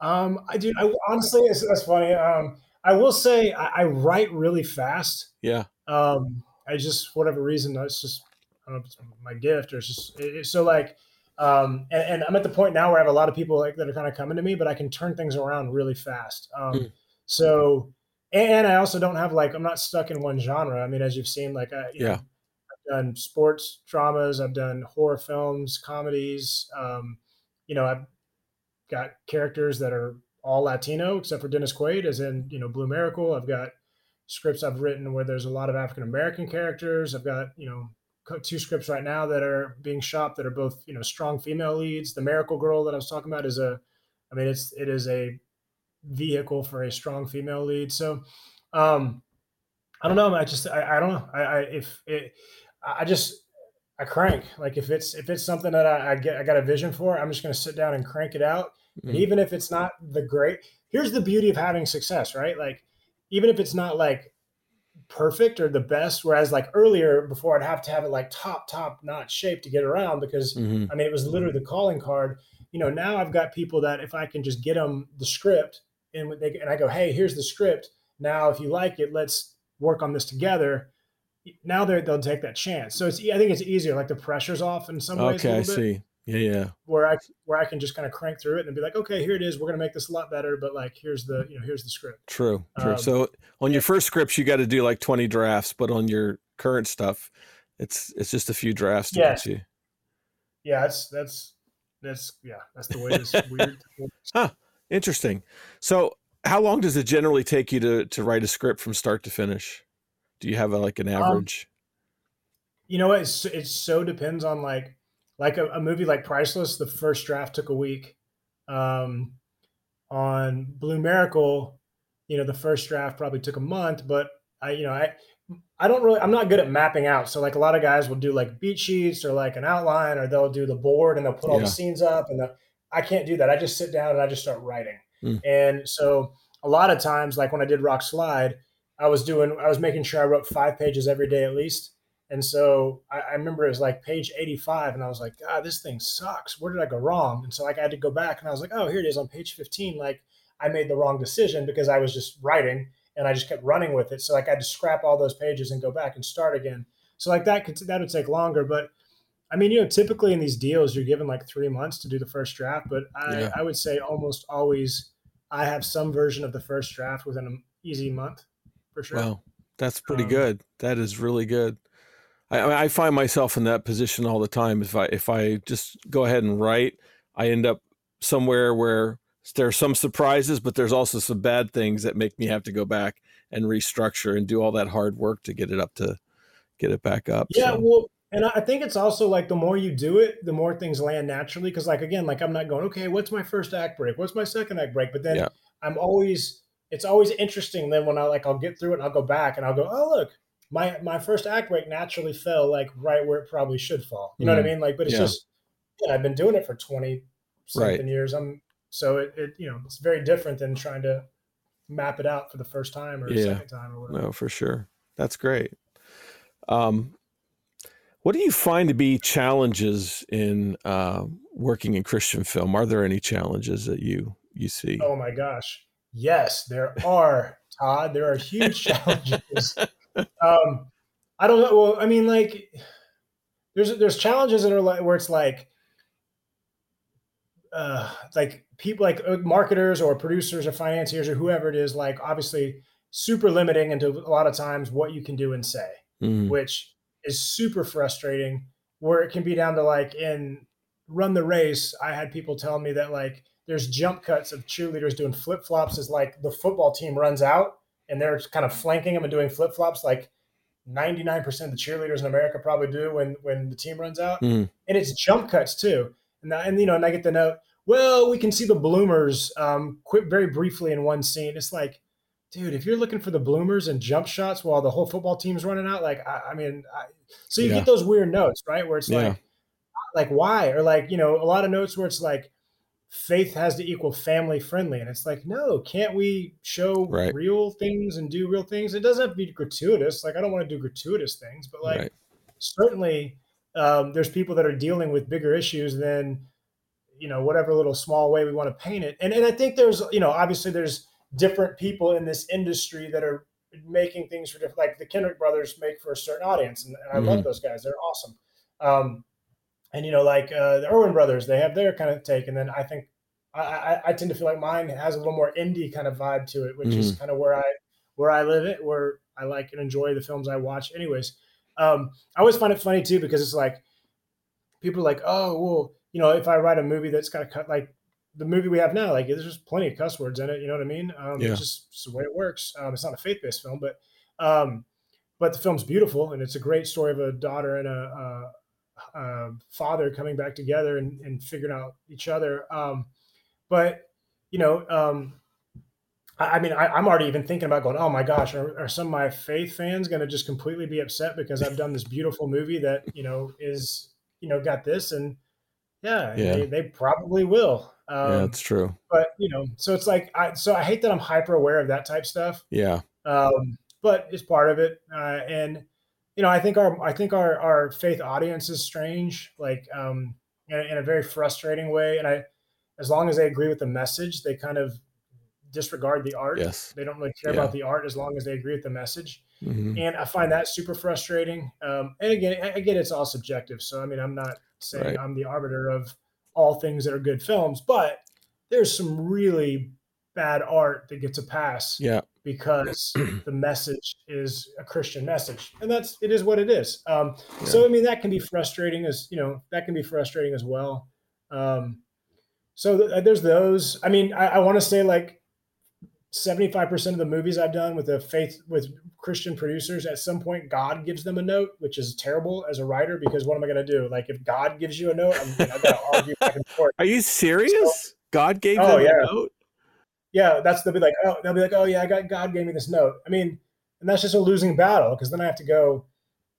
Um, I do. I, honestly, it's, that's funny. Um, I will say I, I write really fast. Yeah. Um, I just for whatever reason it's just I don't know if it's my gift or it's just it, so like um, and, and, I'm at the point now where I have a lot of people like that are kind of coming to me, but I can turn things around really fast. Um, mm. So and I also don't have like I'm not stuck in one genre. I mean, as you've seen, like I, yeah. Know, I've done sports dramas, I've done horror films, comedies. Um, you know, I've got characters that are all Latino except for Dennis Quaid, as in you know Blue Miracle. I've got scripts I've written where there's a lot of African American characters. I've got you know two scripts right now that are being shot that are both you know strong female leads. The Miracle Girl that I was talking about is a, I mean it's it is a vehicle for a strong female lead. So, um, I don't know. I just I, I don't know. I, I if it, I just I crank like if it's if it's something that I, I get I got a vision for, I'm just going to sit down and crank it out. Mm-hmm. even if it's not the great, here's the beauty of having success, right? Like, even if it's not like perfect or the best, whereas like earlier before I'd have to have it like top, top notch shape to get around because mm-hmm. I mean, it was literally the calling card. You know, now I've got people that if I can just get them the script and they, and I go, Hey, here's the script. Now, if you like it, let's work on this together. Now they they'll take that chance. So it's, I think it's easier. Like the pressure's off in some ways. Okay. I see. Yeah, yeah. Where I where I can just kind of crank through it and be like, okay, here it is. We're gonna make this a lot better, but like here's the you know here's the script. True, true. Um, so on your first scripts, you got to do like twenty drafts, but on your current stuff, it's it's just a few drafts to yeah. get you. Yeah, that's that's that's yeah, that's the way this weird. huh. Interesting. So, how long does it generally take you to to write a script from start to finish? Do you have a, like an um, average? Um, you know, it's it so depends on like like a, a, movie like Priceless, the first draft took a week. Um, on Blue Miracle, you know, the first draft probably took a month, but I, you know, I, I don't really, I'm not good at mapping out. So like a lot of guys will do like beat sheets or like an outline, or they'll do the board and they'll put all yeah. the scenes up. And the, I can't do that. I just sit down and I just start writing. Mm. And so a lot of times, like when I did Rock Slyde, I was doing, I was making sure I wrote five pages every day at least and so I, I, remember it was like page 85, and I was like, God, this thing sucks. Where did I go wrong? And so like I had to go back and I was like, oh, here it is on page 15. Like I made the wrong decision because I was just writing and I just kept running with it. So like I had to scrap all those pages and go back and start again. So like that could that would take longer. But I mean, you know, typically in these deals, you're given like three months to do the first draft. But I, yeah. I would say almost always I have some version of the first draft within an easy month for sure. Wow. That's pretty um, good. That is really good. I, I find myself in that position all the time. If I if I just go ahead and write, I end up somewhere where there are some surprises, but there's also some bad things that make me have to go back and restructure and do all that hard work to get it up to get it back up. Yeah, so. well, and I think it's also like the more you do it, the more things land naturally. Because like again, like I'm not going, okay, what's my first act break? What's my second act break? But then yeah. I'm always it's always interesting. Then when I like I'll get through it and I'll go back and I'll go, oh look, my my first act break naturally fell like right where it probably should fall. You know mm-hmm. what I mm-hmm. mean? Like, but it's yeah. just yeah, I've been doing it for twenty something right. years. I'm so it, it you know it's very different than trying to map it out for the first time or yeah. second time or whatever. No, for sure. That's great. Um, what do you find to be challenges in uh, working in Christian film? Are there any challenges that you you see? Oh my gosh, yes, there are. Todd, there are huge challenges um, I don't know. Well, I mean, like, there's there's challenges that are like where it's like, uh, like people like uh, marketers or producers or financiers or whoever it is, like obviously super limiting into a lot of times what you can do and say, mm. which is super frustrating. Where it can be down to like in run the race, I had people tell me that like there's jump cuts of cheerleaders doing flip flops as like the football team runs out and they're kind of flanking them and doing flip flops like 99% of the cheerleaders in America probably do when when the team runs out. Mm. And it's jump cuts too. And, and you know, and I get the note, well, we can see the bloomers um, quit very briefly in one scene. It's like, dude, if you're looking for the bloomers and jump shots while the whole football team's running out, like, I, I mean, I, so you yeah. get those weird notes, right? Where it's yeah. like, like why? Or like, you know, a lot of notes where it's like, faith has to equal family friendly. And it's like, no, can't we show right. real things and do real things? It doesn't have to be gratuitous. Like, I don't want to do gratuitous things, but like, right. certainly um, there's people that are dealing with bigger issues than, you know, whatever little small way we want to paint it. And, and I think there's, you know, obviously there's different people in this industry that are making things for different, like the Kendrick brothers make for a certain audience. And, and I mm-hmm. love those guys. They're awesome. Um, and you know, like uh, the Erwin brothers, they have their kind of take, and then I think I, I, I, tend to feel like mine has a little more indie kind of vibe to it, which mm-hmm. is kind of where I where I live it, where I like and enjoy the films I watch. Anyways, um, I always find it funny too because it's like people are like, oh, well, you know, if I write a movie that's got to cut like the movie we have now, like there's just plenty of cuss words in it. You know what I mean? Um, yeah. It's just it's the way it works. Um, it's not a faith based film, but um, but the film's beautiful and it's a great story of a daughter and a, uh, father coming back together and, and figuring out each other. Um, but you know, um, I, I, mean, I, am already even thinking about going. Oh my gosh, are, are some of my faith fans going to just completely be upset because I've done this beautiful movie that you know is you know got this and Yeah, yeah. They, they probably will. Um, yeah, that's true. But you know, so it's like I so I hate that I'm hyper aware of that type stuff. Yeah. Um, but it's part of it, uh, and you know, I think our I think our our faith audience is strange, like um, in, in a very frustrating way. And I, as long as they agree with the message, they kind of disregard the art. Yes. They don't really care yeah. about the art as long as they agree with the message. Mm-hmm. And I find that super frustrating. Um, and again, again, it's all subjective. So I mean, I'm not saying right. I'm the arbiter of all things that are good films, but there's some really bad art that gets a pass. Yeah. Because the message is a Christian message, and that's it is what it is. Um, yeah. So I mean, that can be frustrating as you know that can be frustrating as well. Um, so th- there's those. I mean, I, I want to say like 75% of the movies I've done with the faith with Christian producers, at some point God gives them a note, which is terrible as a writer because what am I going to do? Like if God gives you a note, I'm, I've got to argue back and forth. Are you serious? So, God gave oh, them yeah. a note? Yeah, that's they'll be like, oh, they'll be like, oh yeah, I got God gave me this note. I mean, and that's just a losing battle because then I have to go.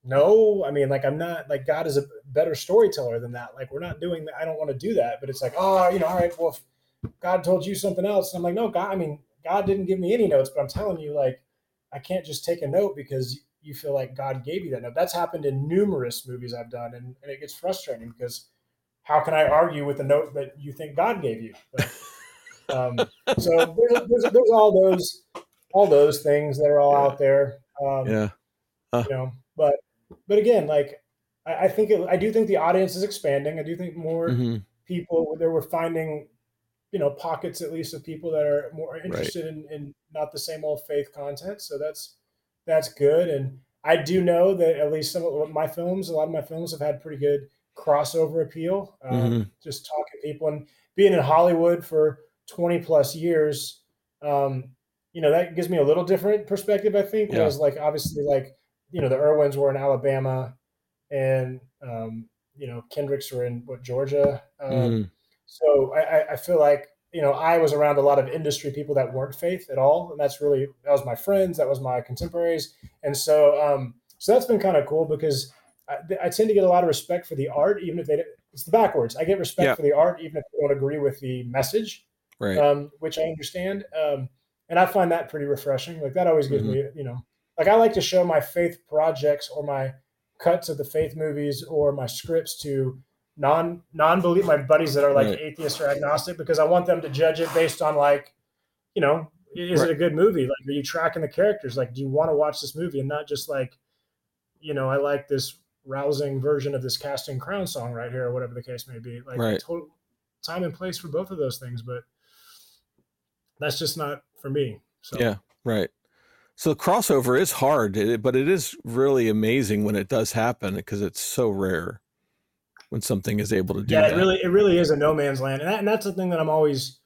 No, I mean, like I'm not like God is a better storyteller than that. Like we're not doing that. I don't want to do that. But it's like, oh, you know, all right, well, if God told you something else, I'm like, no, God. I mean, God didn't give me any notes, but I'm telling you, like, I can't just take a note because you feel like God gave you that note. That's happened in numerous movies I've done, and, and it gets frustrating because how can I argue with the note that you think God gave you? But, um, so there's, there's, there's, all those all those things that are all yeah. out there. Um, yeah, you know, but but again, like I, I think it, I do think the audience is expanding. I do think more mm-hmm. people there were finding you know pockets at least of people that are more interested right. in, in not the same old faith content so that's that's good and i do know that at least some of my films a lot of my films have had pretty good crossover appeal um, mm-hmm. just talking to people and being in hollywood for 20 plus years um, you know that gives me a little different perspective i think yeah. like obviously like you know the erwins were in alabama and um, you know kendricks were in what georgia um, mm-hmm so I, I feel like you know I was around a lot of industry people that weren't faith at all, and that's really that was my friends, that was my contemporaries, and so um, so that's been kind of cool because I, I, tend to get a lot of respect for the art, even if they it's the backwards. I get respect yeah. for the art, even if they don't agree with the message, right? Um, which I understand, um, and I find that pretty refreshing. Like that always gives mm-hmm. me, you know, like I like to show my faith projects or my cuts of the faith movies or my scripts to non non believe my buddies that are like right. atheist or agnostic because I want them to judge it based on like, you know, is right. it a good movie? Like, are you tracking the characters? Like, do you want to watch this movie and not just like, you know, I like this rousing version of this casting crown song right here or whatever the case may be. Like, right. total time and place for both of those things, but that's just not for me. So yeah, right. So the crossover is hard, but it is really amazing when it does happen because it's so rare when something is able to do yeah, that. it really it really is a no man's land, and, that, and that's the thing that I'm always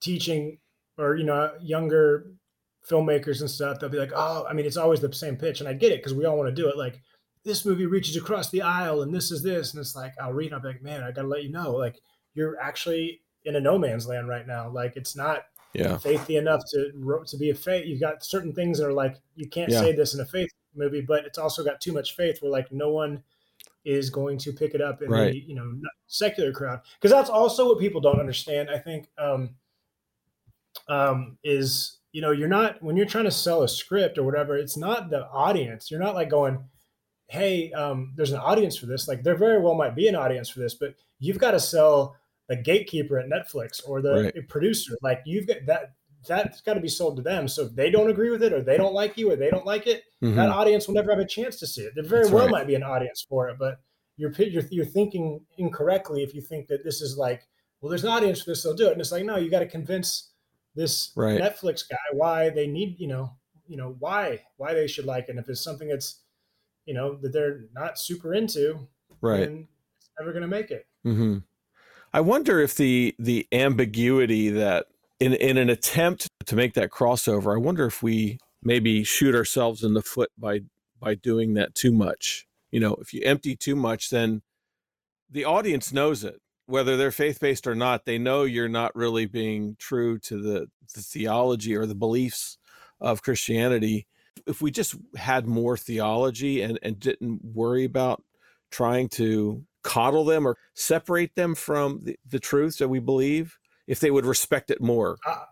teaching, or you know, younger filmmakers and stuff. They'll be like, "Oh, I mean, it's always the same pitch," and I get it because we all want to do it. Like this movie reaches across the aisle, and this is this, and it's like I'll read, I'll be like, "Man, I got to let you know, like you're actually in a no man's land right now. Like it's not." Yeah. faithy enough to to be a faith. You've got certain things that are like you can't yeah. say this in a faith movie, but it's also got too much faith where like no one is going to pick it up in right. the you know secular crowd because that's also what people don't understand. I think um, um, is you know you're not when you're trying to sell a script or whatever. It's not the audience. You're not like going, hey, um, there's an audience for this. Like there very well might be an audience for this, but you've got to sell the gatekeeper at Netflix or the right. producer. Like you've got that that's got to be sold to them. So if they don't agree with it, or they don't like you, or they don't like it, mm-hmm. that audience will never have a chance to see it. There very that's well right. might be an audience for it, but you're, you're you're thinking incorrectly if you think that this is like, well, there's an audience for this, they'll do it. And it's like, no, you got to convince this right. Netflix guy why they need, you know, you know why why they should like it. And if it's something that's, you know, that they're not super into, right, it's never going to make it. Mm-hmm. I wonder if the the ambiguity that in in an attempt to make that crossover, I wonder if we maybe shoot ourselves in the foot by by doing that too much. You know, if you empty too much, then the audience knows it, whether they're faith based or not. They know you're not really being true to the, the theology or the beliefs of Christianity. If we just had more theology and, and didn't worry about trying to coddle them or separate them from the, the truths that we believe if they would respect it more. Uh,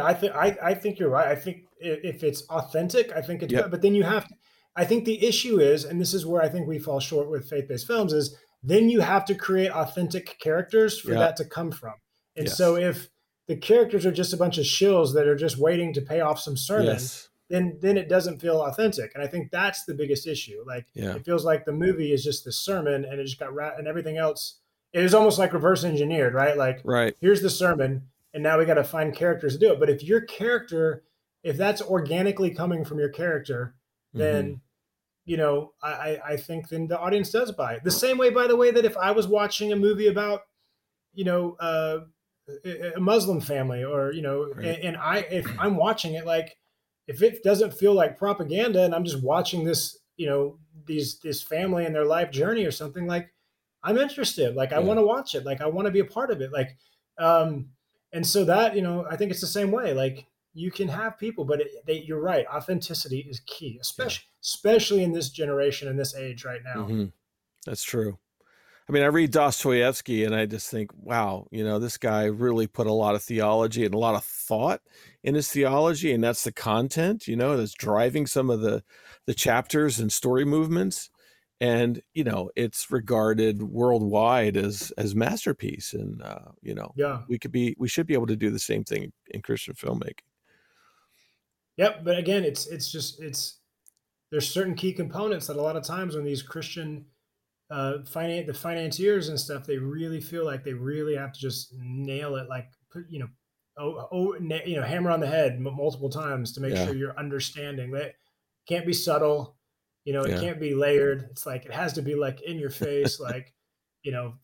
I think I, I think you're right. I think if it's authentic, I think it's yep. but then you have to, I think the issue is, and this is where I think we fall short with faith-based films, is then you have to create authentic characters for yep. that to come from. And yes. so if the characters are just a bunch of shills that are just waiting to pay off some sermon, yes. then then it doesn't feel authentic. And I think that's the biggest issue. Like yeah. it feels like the movie is just the sermon and it just got rat and everything else. It was almost like reverse engineered, right? Like right. here's the sermon, and now we got to find characters to do it. But if your character, if that's organically coming from your character, then mm-hmm. you know, I, I think then the audience does buy it. The same way, by the way, that if I was watching a movie about, you know, uh, a Muslim family or you know right. and, and, I if I'm watching it like if it doesn't feel like propaganda and I'm just watching this you know these this family and their life journey or something like I'm interested like I want to watch it like I want to be a part of it like um and so that you know I think it's the same way like you can have people but it, they, you're right authenticity is key especially yeah. especially in this generation in this age right now mm-hmm. that's true I mean, I read Dostoevsky and I just think, wow, you know, this guy really put a lot of theology and a lot of thought in his theology, and that's the content, you know, that's driving some of the the chapters and story movements. And you know, it's regarded worldwide as as masterpiece, and uh, you know, yeah, we could be, we should be able to do the same thing in Christian filmmaking. Yep, but again, it's it's just it's there's certain key components that a lot of times when these Christian uh, finance the financiers and stuff, they really feel like they really have to just nail it, like put you know, oh, oh you know, hammer on the head multiple times to make yeah. sure you're understanding. That can't be subtle, you know, it yeah. can't be layered. It's like it has to be like in your face, like you know,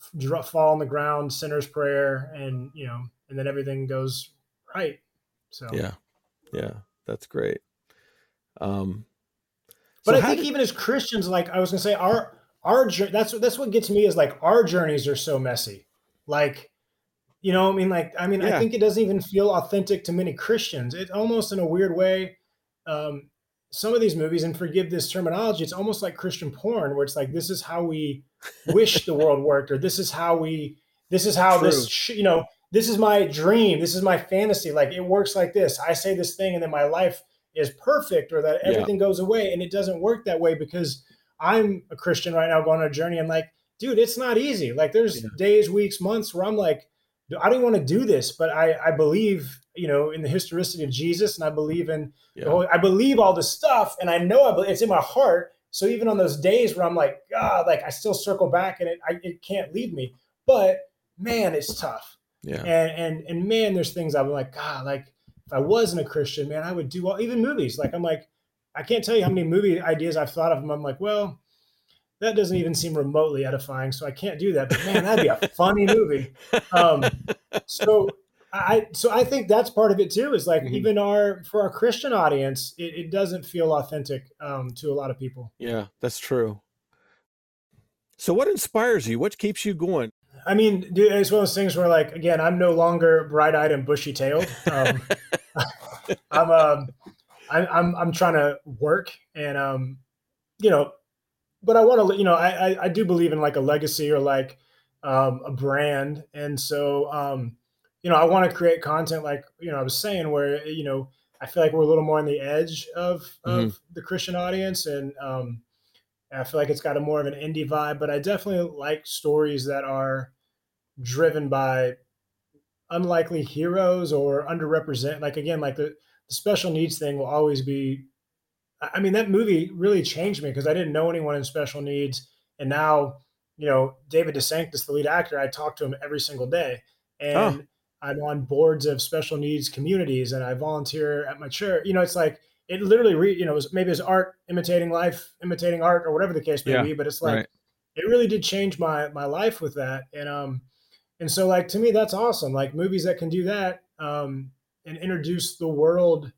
fall on the ground, sinner's prayer, and you know, and then everything goes right. So yeah, yeah, that's great. Um, but so I think did... even as Christians, like I was gonna say, our our that's that's what gets me is like our journeys are so messy. Like, you know, I mean, like, I mean, yeah. I think it doesn't even feel authentic to many Christians. It almost in a weird way. Um, some of these movies, and forgive this terminology, it's almost like Christian porn, where it's like this is how we wish the world worked, or this is how we, this is how True. this, sh- you know, this is my dream, this is my fantasy. Like it works like this. I say this thing, and then my life is perfect, or that everything yeah. goes away, and it doesn't work that way because I'm a Christian right now going on a journey. and like, dude, it's not easy. Like there's yeah. days, weeks, months where I'm like, I don't want to do this, but I, I believe, you know, in the historicity of Jesus and I believe in, yeah. whole, I believe all this stuff and I know I believe, it's in my heart. So even on those days where I'm like, God, like I still circle back and it, I, it can't leave me, but man, it's tough. Yeah. And, and, and man, there's things I'm like, God, like if I wasn't a Christian, man, I would do all, even movies. Like I'm like, I can't tell you how many movie ideas I've thought of them. I'm like, well, that doesn't even seem remotely edifying, so I can't do that. But man, that'd be a funny movie. Um, so I so I think that's part of it too. Is like mm-hmm. even our for our Christian audience, it, it doesn't feel authentic um, to a lot of people. Yeah, that's true. So what inspires you? What keeps you going? I mean, dude, it's one of those things where, like, again, I'm no longer bright-eyed and bushy-tailed. Um, I'm um, I, I'm I'm trying to work and um, you know, but I want to you know I, I, I do believe in like a legacy or like um, a brand, and so um, you know I want to create content like you know I was saying where you know I feel like we're a little more on the edge of of mm-hmm. the Christian audience, and um, I feel like it's got a more of an indie vibe, but I definitely like stories that are driven by unlikely heroes or underrepresented. Like again, like the the special needs thing will always be I mean, that movie really changed me because I didn't know anyone in special needs. And now, you know, David DeSanctis, the lead actor, I talk to him every single day. And oh. I'm on boards of special needs communities and I volunteer at my church. You know, it's like it literally, re, you know, it was, maybe it's art imitating life, imitating art, or whatever the case may yeah, be. But it's like right. it really did change my my life with that. And um, and so like to me, that's awesome. Like movies that can do that. Um, and introduce the world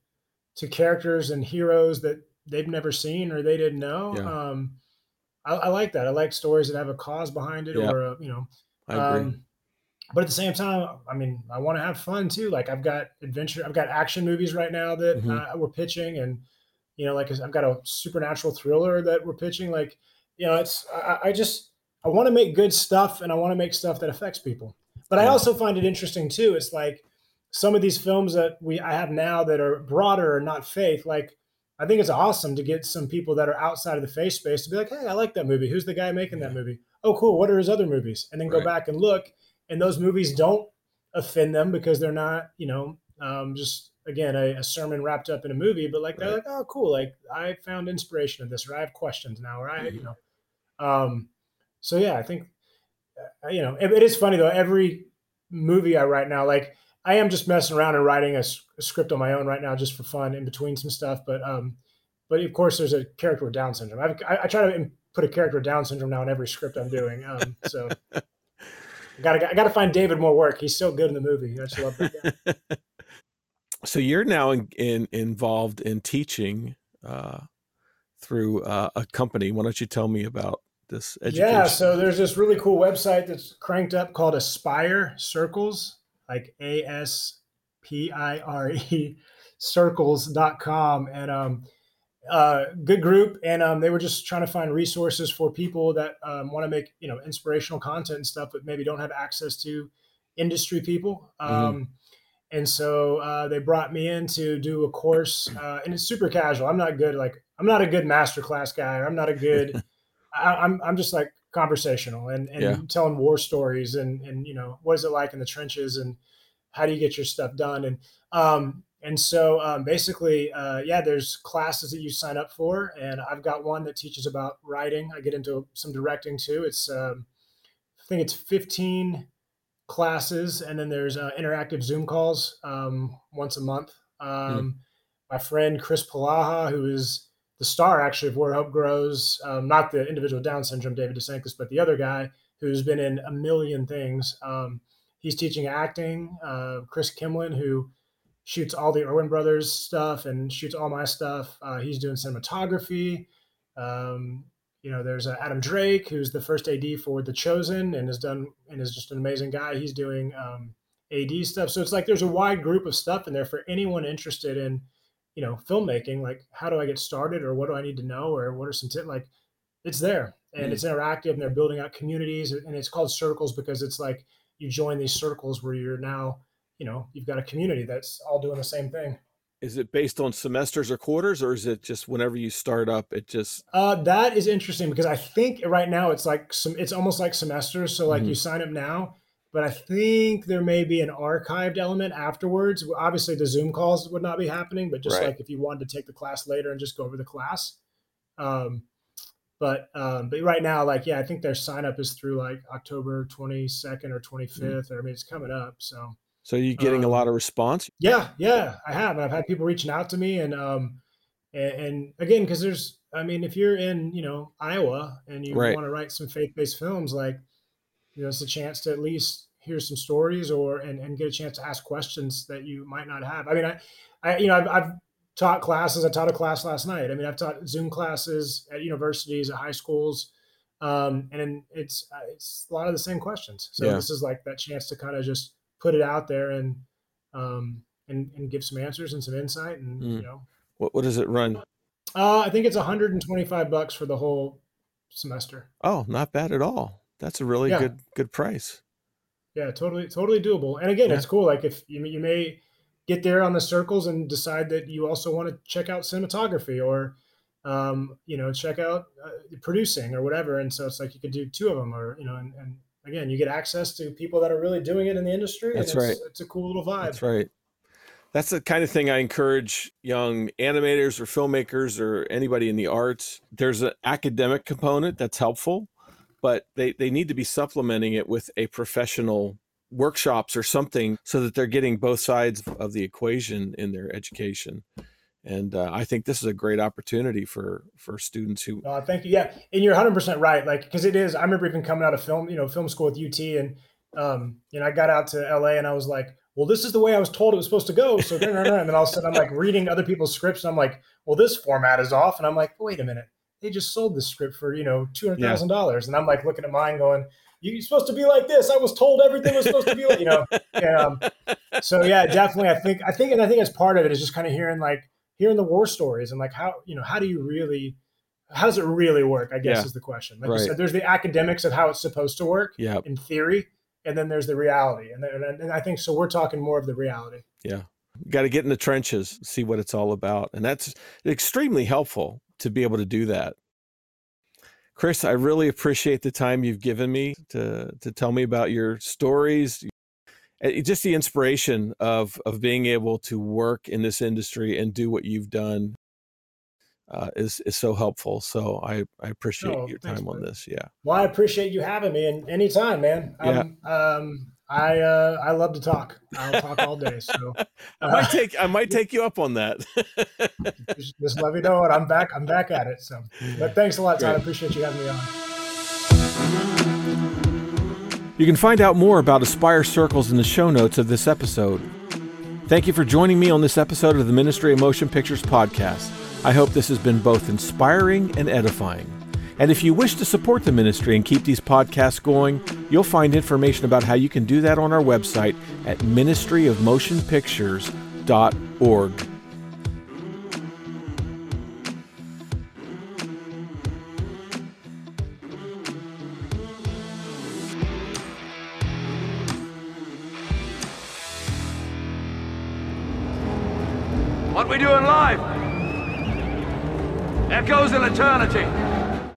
to characters and heroes that they've never seen or they didn't know. Yeah. Um, I, I, like that. I like stories that have a cause behind it, yeah. or a, you know. I agree. Um, but at the same time, I mean, I want to have fun too. Like I've got adventure, I've got action movies right now that mm-hmm. uh, we're pitching, and you know, like I've got a supernatural thriller that we're pitching. Like, you know, it's I, I just I want to make good stuff and I want to make stuff that affects people. But I also find it interesting too. It's like some of these films that we I have now that are broader or not faith, like I think it's awesome to get some people that are outside of the faith space to be like, hey, I like that movie. Who's the guy making that movie? Oh, cool. What are his other movies? And then go right. back and look. And those movies don't offend them because they're not, you know, um, just again a, a, sermon wrapped up in a movie. But like they're like, oh, cool. Like I found inspiration in this, or I have questions now, or I, mm-hmm. you know. Um, so yeah, I think uh, you know it, it is funny though. Every movie I write now, like I am just messing around and writing a, a, script on my own right now, just for fun, in between some stuff. But um, but of course, there's a character with Down syndrome. I've, I, I try to put a character with Down syndrome now in every script I'm doing. Um, so I got I got to find David more work. He's so good in the movie. I just love that guy. so you're now in, in, involved in teaching uh, through uh, a company. Why don't you tell me about this education? Yeah, so there's this really cool website that's cranked up called Aspire Circles like A S P I R E circles.com. And um, uh, good group. And um, they were just trying to find resources for people that um, want to make, you know, inspirational content and stuff, but maybe don't have access to industry people. Mm-hmm. Um, and so uh, they brought me in to do a course, uh, and it's super casual. I'm not good, like, I'm not a good masterclass guy. I'm not a good, I, I'm, I'm just like, conversational and, and yeah. telling war stories and, and, you know, what is it like in the trenches and how do you get your stuff done? And, um, and so um, basically, uh, yeah, there's classes that you sign up for, and I've got one that teaches about writing. I get into some directing too. It's um, I think it's 15 classes, and then there's uh, interactive Zoom calls um, once a month. Mm. My friend Chris Palaha, who is the star actually of Where Hope Grows, um, not the individual Down syndrome David DeSanctis, but the other guy who's been in a million things. Um, he's teaching acting. Uh, Chris Kimlin, who shoots all the Erwin Brothers stuff and shoots all my stuff. Uh, he's doing cinematography. Um, you know, there's uh, Adam Drake, who's the first AD for The Chosen and has done and is just an amazing guy. He's doing um, AD stuff. So it's like there's a wide group of stuff in there for anyone interested in you know filmmaking like how do i get started or what do i need to know or what are some tips like it's there and mm. it's interactive and they're building out communities and it's called circles because it's like you join these circles where you're now you know you've got a community that's all doing the same thing is it based on semesters or quarters or is it just whenever you start up it just uh, that is interesting because i think right now it's like some it's almost like semesters so like mm-hmm. you sign up now but I think there may be an archived element afterwards. Obviously, the Zoom calls would not be happening, but just right. like if you wanted to take the class later and just go over the class. Um, but um, but right now, like yeah, I think their sign up is through like October twenty second or twenty fifth. Mm. Or I mean, it's coming up. So so you getting um, a lot of response? Yeah, yeah, I have. I've had people reaching out to me, and um, and, and again, because there's, I mean, if you're in you know Iowa and you right. want to write some faith based films, like you know, it's a chance to at least hear some stories or and, and get a chance to ask questions that you might not have. I mean, I, I you know, I've, I've taught classes. I taught a class last night. I mean, I've taught Zoom classes at universities, at high schools, um, and it's uh, it's a lot of the same questions. So yeah. this is like that chance to kind of just put it out there and um, and and give some answers and some insight. And mm. you know, what what does it run? Uh, I think it's 125 bucks for the whole semester. Oh, not bad at all. That's a really yeah. good good price. Yeah, totally totally doable. And again, yeah. it's cool. Like if you you may get there on the circles and decide that you also want to check out cinematography or um, you know check out uh, producing or whatever. And so it's like you could do two of them, or you know, and, and again, you get access to people that are really doing it in the industry. That's it's, right. It's a cool little vibe. That's right. That's the kind of thing I encourage young animators or filmmakers or anybody in the arts. There's an academic component that's helpful, but they, they need to be supplementing it with a professional workshops or something so that they're getting both sides of the equation in their education. And uh, i think this is a great opportunity for for students who uh, thank you. Yeah and you're 100% right like because it is i remember even coming out of film you know film school with ut and um you know i got out to la and i was like well this is the way i was told it was supposed to go so and then all of a sudden i'm like reading other people's scripts and i'm like well this format is off and i'm like wait a minute they just sold the script for you know two hundred thousand yeah. dollars, and I'm like looking at mine, going, "You're supposed to be like this." I was told everything was supposed to be like, you know. And, um, so yeah, definitely. I think I think and I think as part of it is just kind of hearing like hearing the war stories and like how you know how do you really how does it really work? I guess Yeah. is the question. Like Right. you said, there's the academics of how it's supposed to work Yeah. in theory, and then there's the reality. And, then- and, and I think so. We're talking more of the reality. Yeah got to get in the trenches, see what it's all about. And that's extremely helpful to be able to do that. Chris, I really appreciate the time you've given me to, to tell me about your stories, eh, just the inspiration of, of being able to work in this industry and do what you've done uh, is, is so helpful. So I, I appreciate Oh, your thanks, time on this. Yeah. Well, I appreciate you having me, and anytime, man. Um, um, I uh, I love to talk. I'll talk all day. So I might uh, take, I might take you up on that. just, just let me know, and I'm back. I'm back at it. So, but thanks a lot, Todd. I appreciate you having me on. You can find out more about Aspire Circles in the show notes of this episode. Thank you for joining me on this episode of the Ministry of Motion Pictures podcast. I hope this has been both inspiring and edifying. And if you wish to support the ministry and keep these podcasts going, you'll find information about how you can do that on our website at ministryofmotionpictures.org. What we do in life echoes in eternity.